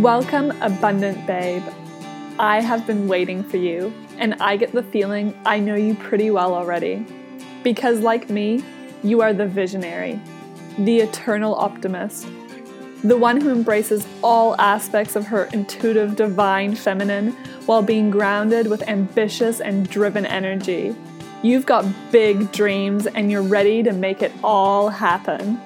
Welcome, abundant babe. I have been waiting for you, and I get the feeling I know you pretty well already. Because, like me, you are the visionary, the eternal optimist, the one who embraces all aspects of her intuitive, divine feminine while being grounded with ambitious and driven energy. You've got big dreams and you're ready to make it all happen.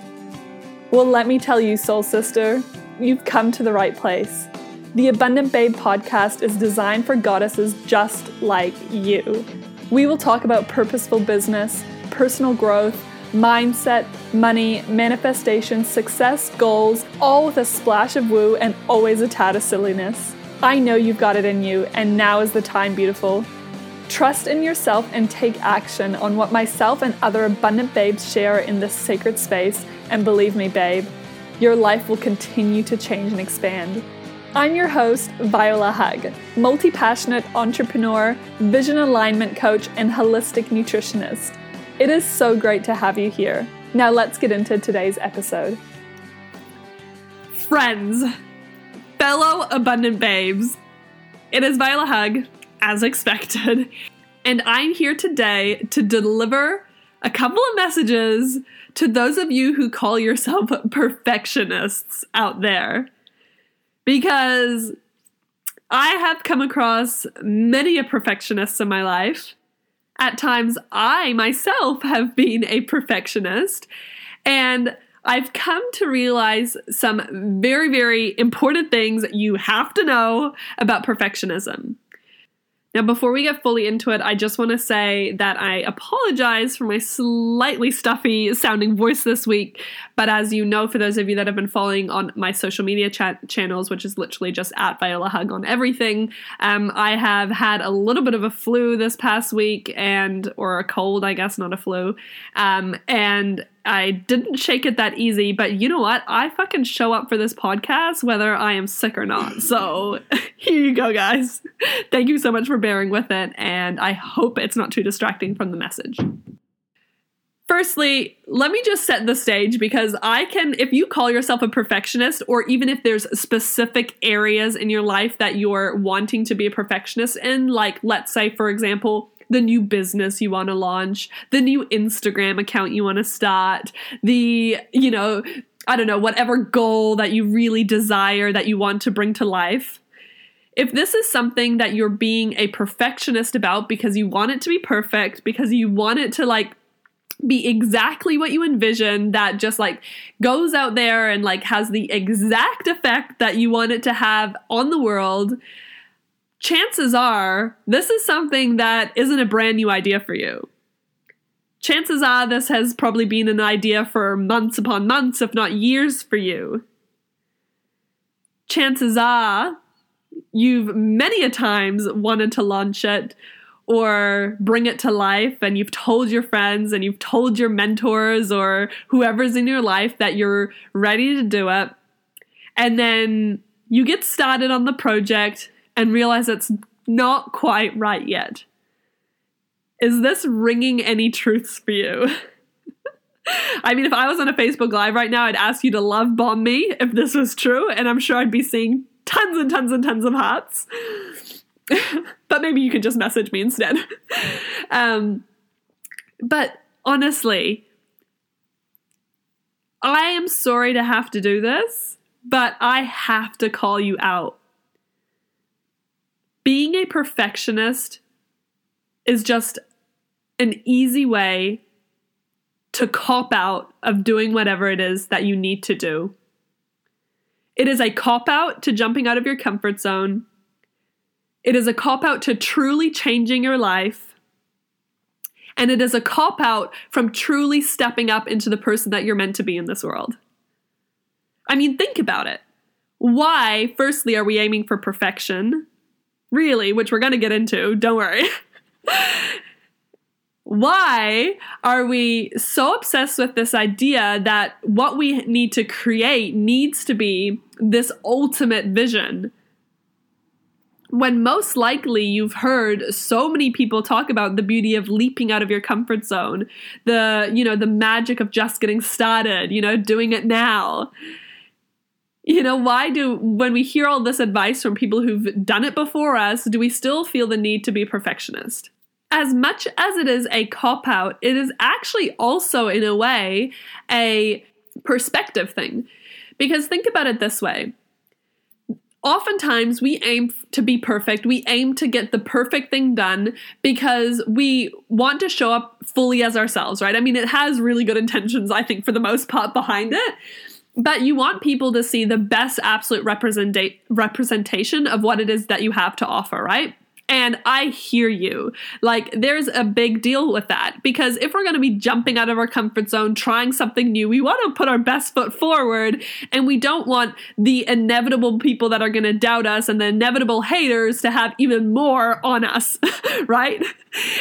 Well, let me tell you, soul sister, you've come to the right place. The Abundant Babe podcast is designed for goddesses just like you. We will talk about purposeful business, personal growth, mindset, money, manifestation, success, goals, all with a splash of woo and always a tad of silliness. I know you've got it in you, and now is the time, beautiful. Trust in yourself and take action on what myself and other abundant babes share in this sacred space, and believe me, babe, your life will continue to change and expand. I'm your host, Viola Hug, multi passionate entrepreneur, vision alignment coach, and holistic nutritionist. It is so great to have you here. Now let's get into today's episode. Friends, fellow abundant babes, it is Viola Hug, as expected, and I'm here today to deliver a couple of messages to those of you who call yourself perfectionists out there. Because I have come across many a perfectionist in my life. At times, I myself have been a perfectionist, and I've come to realize some very, very important things you have to know about perfectionism. Now, before we get fully into it, I just want to say that I apologize for my slightly stuffy sounding voice this week. But as you know, for those of you that have been following on my social media channels, which is literally just at Viola Hug on everything, um, I have had a little bit of a flu this past week, and or a cold, I guess, not a flu. Um, and I didn't shake it that easy, but you know what? I fucking show up for this podcast whether I am sick or not. So here you go, guys. Thank you so much for bearing with it, and I hope it's not too distracting from the message. Firstly, let me just set the stage because I can, if you call yourself a perfectionist, or even if there's specific areas in your life that you're wanting to be a perfectionist in, like let's say, for example, the new business you want to launch, the new Instagram account you want to start, the, you know, I don't know, whatever goal that you really desire that you want to bring to life. If this is something that you're being a perfectionist about because you want it to be perfect, because you want it to like be exactly what you envision that just like goes out there and like has the exact effect that you want it to have on the world chances are this is something that isn't a brand new idea for you. Chances are this has probably been an idea for months upon months, if not years, for you. Chances are you've many a times wanted to launch it or bring it to life and you've told your friends and you've told your mentors or whoever's in your life that you're ready to do it. And then you get started on the project and realize it's not quite right yet. Is this ringing any truths for you? I mean, if I was on a Facebook Live right now, I'd ask you to love bomb me if this was true, and I'm sure I'd be seeing tons and tons and tons of hearts. but maybe you can just message me instead. um, but honestly, I am sorry to have to do this, but I have to call you out perfectionist is just an easy way to cop out of doing whatever it is that you need to do. It is a cop out to jumping out of your comfort zone. It is a cop out to truly changing your life. And it is a cop out from truly stepping up into the person that you're meant to be in this world. I mean, think about it. Why, firstly, are we aiming for perfection? Really, which we're going to get into, don't worry. Why are we so obsessed with this idea that what we need to create needs to be this ultimate vision? When most likely you've heard so many people talk about the beauty of leaping out of your comfort zone, the, you know, the magic of just getting started, you know, doing it now. You know, why do, when we hear all this advice from people who've done it before us, do we still feel the need to be perfectionist? As much as it is a cop out, it is actually also, in a way, a perspective thing. Because think about it this way oftentimes we aim to be perfect. We aim to get the perfect thing done because we want to show up fully as ourselves, right? I mean, it has really good intentions, I think, for the most part behind it. But you want people to see the best absolute representa- representation of what it is that you have to offer, right? And I hear you. Like, there's a big deal with that because if we're going to be jumping out of our comfort zone, trying something new, we want to put our best foot forward. And we don't want the inevitable people that are going to doubt us and the inevitable haters to have even more on us, right?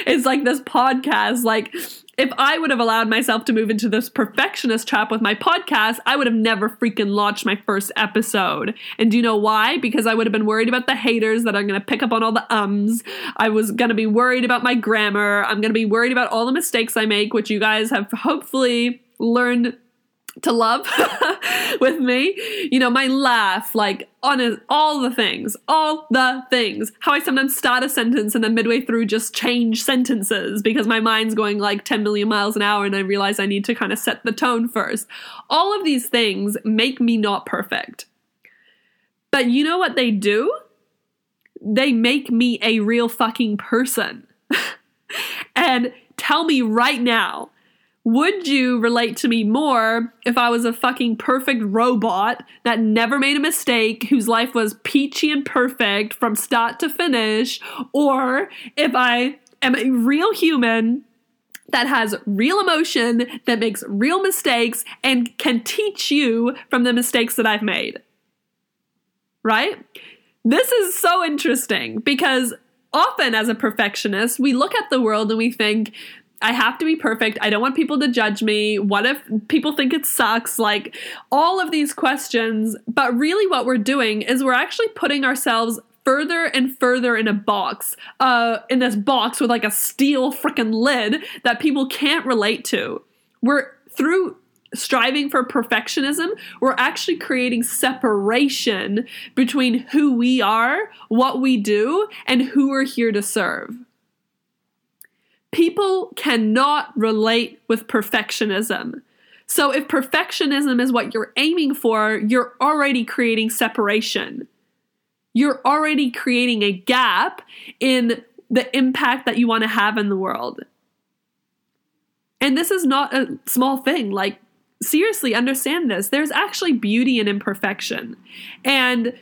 It's like this podcast, like, if I would have allowed myself to move into this perfectionist trap with my podcast, I would have never freaking launched my first episode. And do you know why? Because I would have been worried about the haters that are going to pick up on all the ums. I was going to be worried about my grammar. I'm going to be worried about all the mistakes I make, which you guys have hopefully learned to love with me. You know, my laugh, like on all the things, all the things. How I sometimes start a sentence and then midway through just change sentences because my mind's going like 10 million miles an hour and I realize I need to kind of set the tone first. All of these things make me not perfect. But you know what they do? They make me a real fucking person. and tell me right now would you relate to me more if I was a fucking perfect robot that never made a mistake, whose life was peachy and perfect from start to finish, or if I am a real human that has real emotion, that makes real mistakes, and can teach you from the mistakes that I've made? Right? This is so interesting because often as a perfectionist, we look at the world and we think, I have to be perfect. I don't want people to judge me. What if people think it sucks? Like all of these questions. But really, what we're doing is we're actually putting ourselves further and further in a box, uh, in this box with like a steel freaking lid that people can't relate to. We're through striving for perfectionism, we're actually creating separation between who we are, what we do, and who we're here to serve. People cannot relate with perfectionism. So, if perfectionism is what you're aiming for, you're already creating separation. You're already creating a gap in the impact that you want to have in the world. And this is not a small thing. Like, seriously, understand this. There's actually beauty in imperfection. And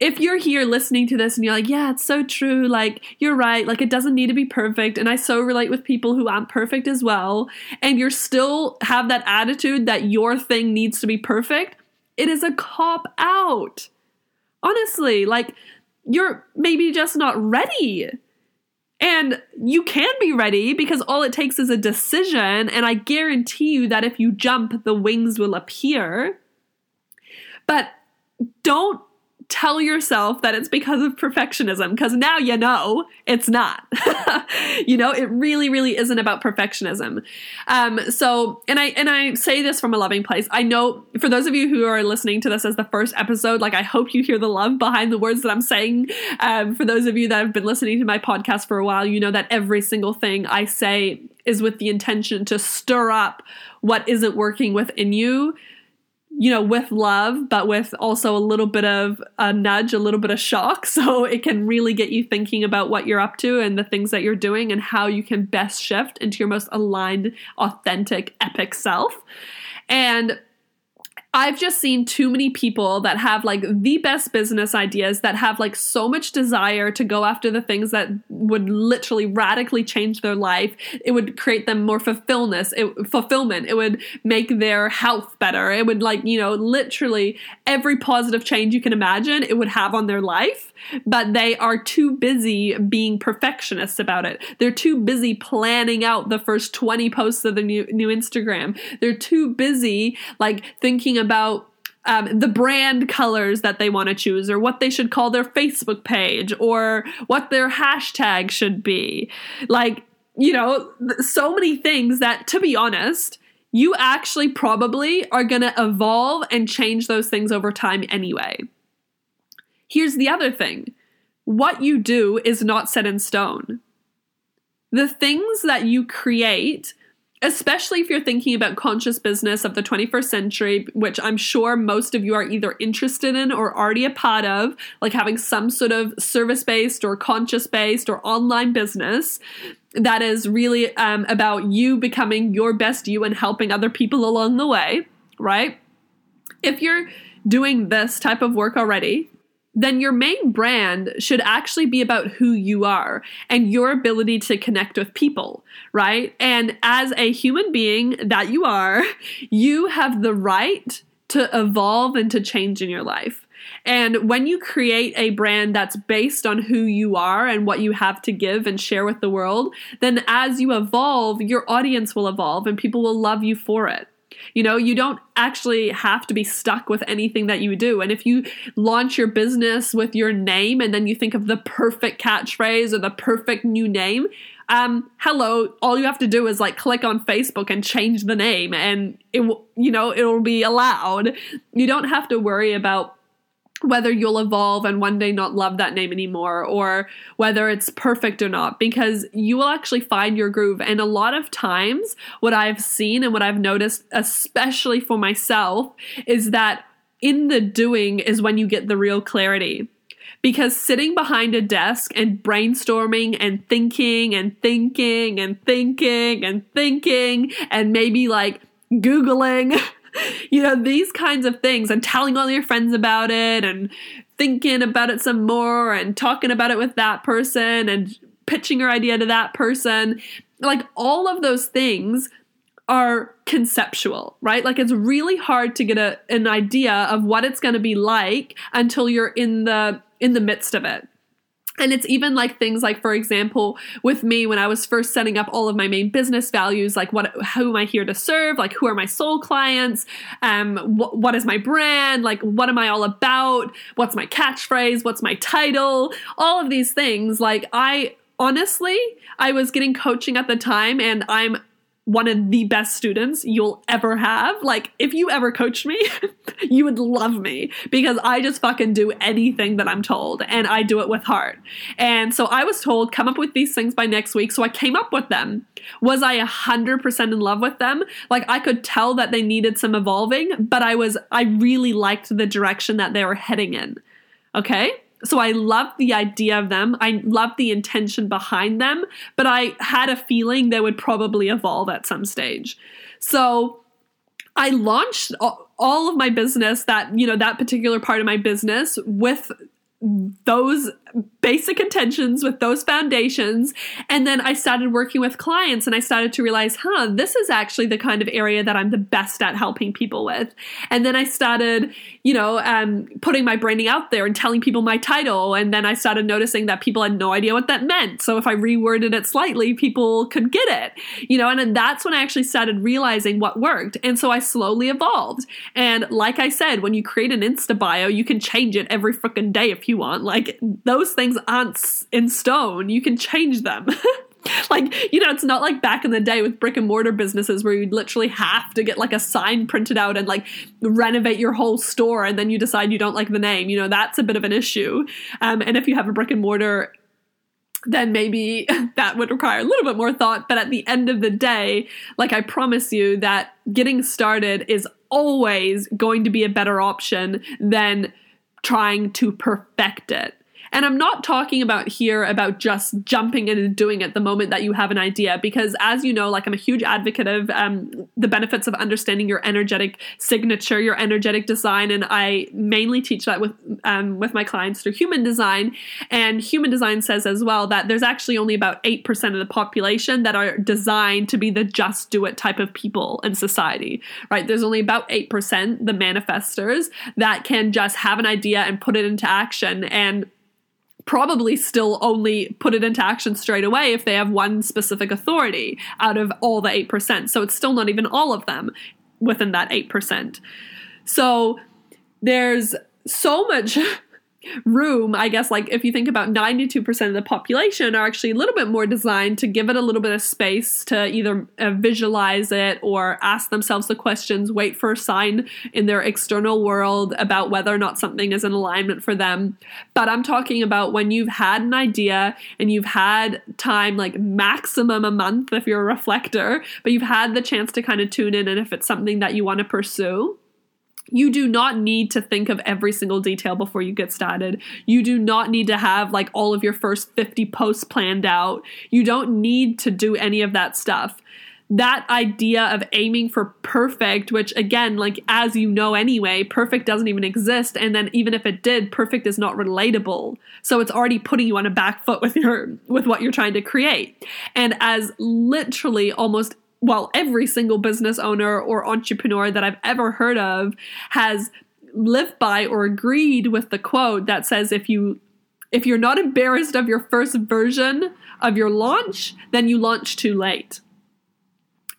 if you're here listening to this and you're like, yeah, it's so true, like, you're right, like, it doesn't need to be perfect. And I so relate with people who aren't perfect as well. And you're still have that attitude that your thing needs to be perfect, it is a cop out. Honestly, like, you're maybe just not ready. And you can be ready because all it takes is a decision. And I guarantee you that if you jump, the wings will appear. But don't tell yourself that it's because of perfectionism because now you know it's not. You know it really really isn't about perfectionism. Um so and i and i say this from a loving place. I know for those of you who are listening to this as the first episode like i hope you hear the love behind the words that i'm saying. Um for those of you that have been listening to my podcast for a while you know that every single thing i say is with the intention to stir up what isn't working within you you know, with love, but with also a little bit of a nudge, a little bit of shock. So it can really get you thinking about what you're up to and the things that you're doing and how you can best shift into your most aligned, authentic, epic self. And I've just seen too many people that have like the best business ideas that have like so much desire to go after the things that would literally radically change their life. It would create them more fulfillment. It, fulfillment. It would make their health better. It would like, you know, literally every positive change you can imagine it would have on their life but they are too busy being perfectionists about it. They're too busy planning out the first 20 posts of the new, new Instagram. They're too busy like thinking about um, the brand colors that they want to choose, or what they should call their Facebook page, or what their hashtag should be. Like, you know, so many things that, to be honest, you actually probably are going to evolve and change those things over time anyway. Here's the other thing what you do is not set in stone. The things that you create especially if you're thinking about conscious business of the 21st century, which I'm sure most of you are either interested in or already a part of, like having some sort of service based or conscious based or online business that is really um, about you becoming your best you and helping other people along the way, right? If you're doing this type of work already, then your main brand should actually be about who you are and your ability to connect with people, right? And as a human being that you are, you have the right to evolve and to change in your life. And when you create a brand that's based on who you are and what you have to give and share with the world, then as you evolve, your audience will evolve and people will love you for it. You know, you don't actually have to be stuck with anything that you do. And if you launch your business with your name and then you think of the perfect catchphrase or the perfect new name, um, hello, all you have to do is like click on Facebook and change the name and it will, you know, it'll be allowed. You don't have to worry about whether you'll evolve and one day not love that name anymore or whether it's perfect or not because you will actually find your groove. And a lot of times what i've seen and what i've noticed especially for myself is that in the doing is when you get the real clarity. Because sitting behind a desk and brainstorming and thinking and thinking and thinking and thinking and maybe like googling you know, these kinds of things and telling all your friends about it and thinking about it some more and talking about it with that person and pitching your idea to that person. Like all of those things are conceptual, right? Like it's really hard to get a, an idea of what it's going to be like until you're in the in the midst of it. And it's even like things like, for example, with me when I was first setting up all of my main business values, like what, who am I here to serve? Like, who are my soul clients? Um, wh- what is my brand? Like, what am I all about? What's my catchphrase? What's my title? All of these things. Like, I honestly, I was getting coaching at the time, and I'm one of the best students you'll ever have. Like, if you ever coached me, you would love me because I just fucking do anything that I'm told and I do it with heart. And so I was told, come up with these things by next week. So I came up with them. Was I 100% in love with them? Like, I could tell that they needed some evolving, but I was, I really liked the direction that they were heading in. Okay? So I loved the idea of them. I loved the intention behind them, but I had a feeling they would probably evolve at some stage. So I launched all of my business that, you know, that particular part of my business with those basic intentions with those foundations. And then i started working with clients and i started to realize huh this is actually the kind of area that i'm the best at helping people with. And then i started you know um, putting my branding out there and telling people my title. And then i started noticing that people had no idea what that meant. So if i reworded it slightly people could get it you know and then that's when i actually started realizing what worked. And so i slowly evolved. And like i said when you create an insta bio you can change it every freaking day if you want. Like those those things aren't in stone. You can change them. like, you know, it's not like back in the day with brick and mortar businesses where you'd literally have to get like a sign printed out and like renovate your whole store and then you decide you don't like the name. You know, that's a bit of an issue. Um, and if you have a brick and mortar then maybe that would require a little bit more thought. But at the end of the day, like I promise you, that getting started is always going to be a better option than trying to perfect it. And I'm not talking about here about just jumping in and doing it the moment that you have an idea, because as you know, like I'm a huge advocate of um, the benefits of understanding your energetic signature, your energetic design, and I mainly teach that with um, with my clients through human design. And human design says as well that there's actually only about eight percent of the population that are designed to be the just do it type of people in society, right? There's only about eight percent, the manifestors, that can just have an idea and put it into action and probably still only put it into action straight away if they have one specific authority out of all the 8%. So it's still not even all of them within that 8%. So there's so much room, I guess, like if you think about 92% of the population are actually a little bit more designed to give it a little bit of space to either uh, visualize it or ask themselves the questions, wait for a sign in their external world about whether or not something is in alignment for them. But I'm talking about when you've had an idea and you've had time, like maximum a month if you're a reflector, but you've had the chance to kind of tune in and if it's something that you want to pursue you do not need to think of every single detail before you get started. You do not need to have like all of your first 50 posts planned out. You don't need to do any of that stuff. That idea of aiming for perfect, which again, like as you know anyway, perfect doesn't even exist. And then even if it did, perfect is not relatable. So it's already putting you on a back foot with your with what you're trying to create. And as literally almost well, every single business owner or entrepreneur that I've ever heard of has lived by or agreed with the quote that says if you if you're not embarrassed of your first version of your launch, then you launch too late.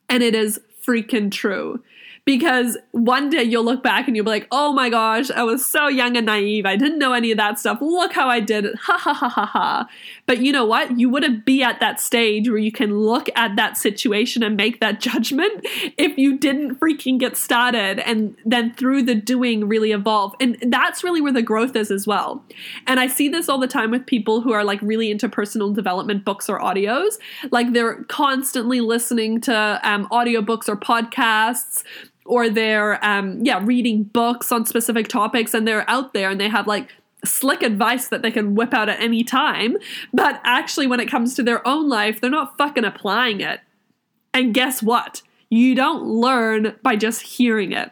And it is freaking true because one day you'll look back and you'll be like, oh my gosh, I was so young and naive. I didn't know any of that stuff. Look how I did it. Ha ha ha ha ha. But you know what? You wouldn't be at that stage where you can look at that situation and make that judgment if you didn't freaking get started and then through the doing really evolve. And that's really where the growth is as well. And I see this all the time with people who are like really into personal development books or audios. Like they're constantly listening to um, audiobooks or podcasts or they're um, yeah reading books on specific topics and they're out there and they have like slick advice that they can whip out at any time but actually when it comes to their own life they're not fucking applying it. And guess what? You don't learn by just hearing it.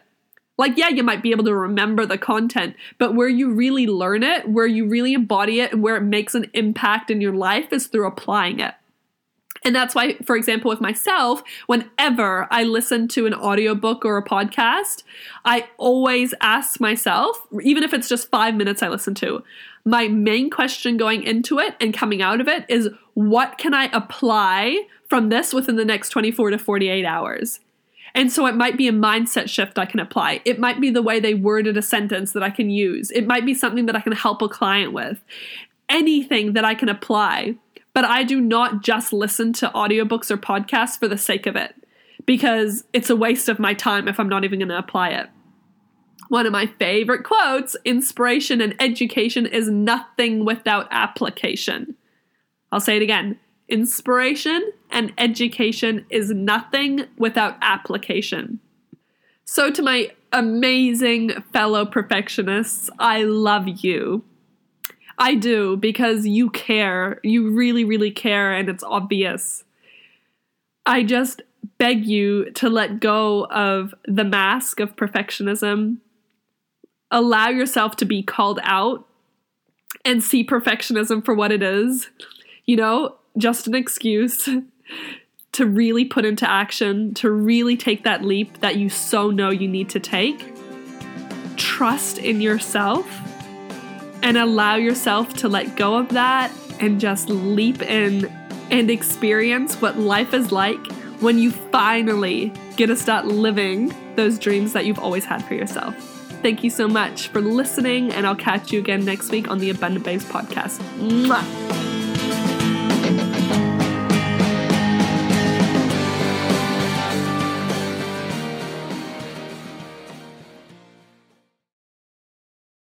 Like yeah you might be able to remember the content but where you really learn it where you really embody it and where it makes an impact in your life is through applying it and that's why, for example, with myself, whenever I listen to an audiobook or a podcast, I always ask myself, even if it's just five minutes I listen to, my main question going into it and coming out of it is what can I apply from this within the next 24 to 48 hours? And so it might be a mindset shift I can apply. It might be the way they worded a sentence that I can use. It might be something that I can help a client with. Anything that I can apply but I do not just listen to audiobooks or podcasts for the sake of it because it's a waste of my time if I'm not even going to apply it. One of my favorite quotes inspiration and education is nothing without application. I'll say it again inspiration and education is nothing without application. So, to my amazing fellow perfectionists, I love you. I do because you care. You really, really care, and it's obvious. I just beg you to let go of the mask of perfectionism. Allow yourself to be called out and see perfectionism for what it is. You know, just an excuse to really put into action, to really take that leap that you so know you need to take. Trust in yourself and allow yourself to let go of that and just leap in and experience what life is like when you finally get to start living those dreams that you've always had for yourself. Thank you so much for listening, and I'll catch you again next week on the Abundant Babes podcast. Mwah.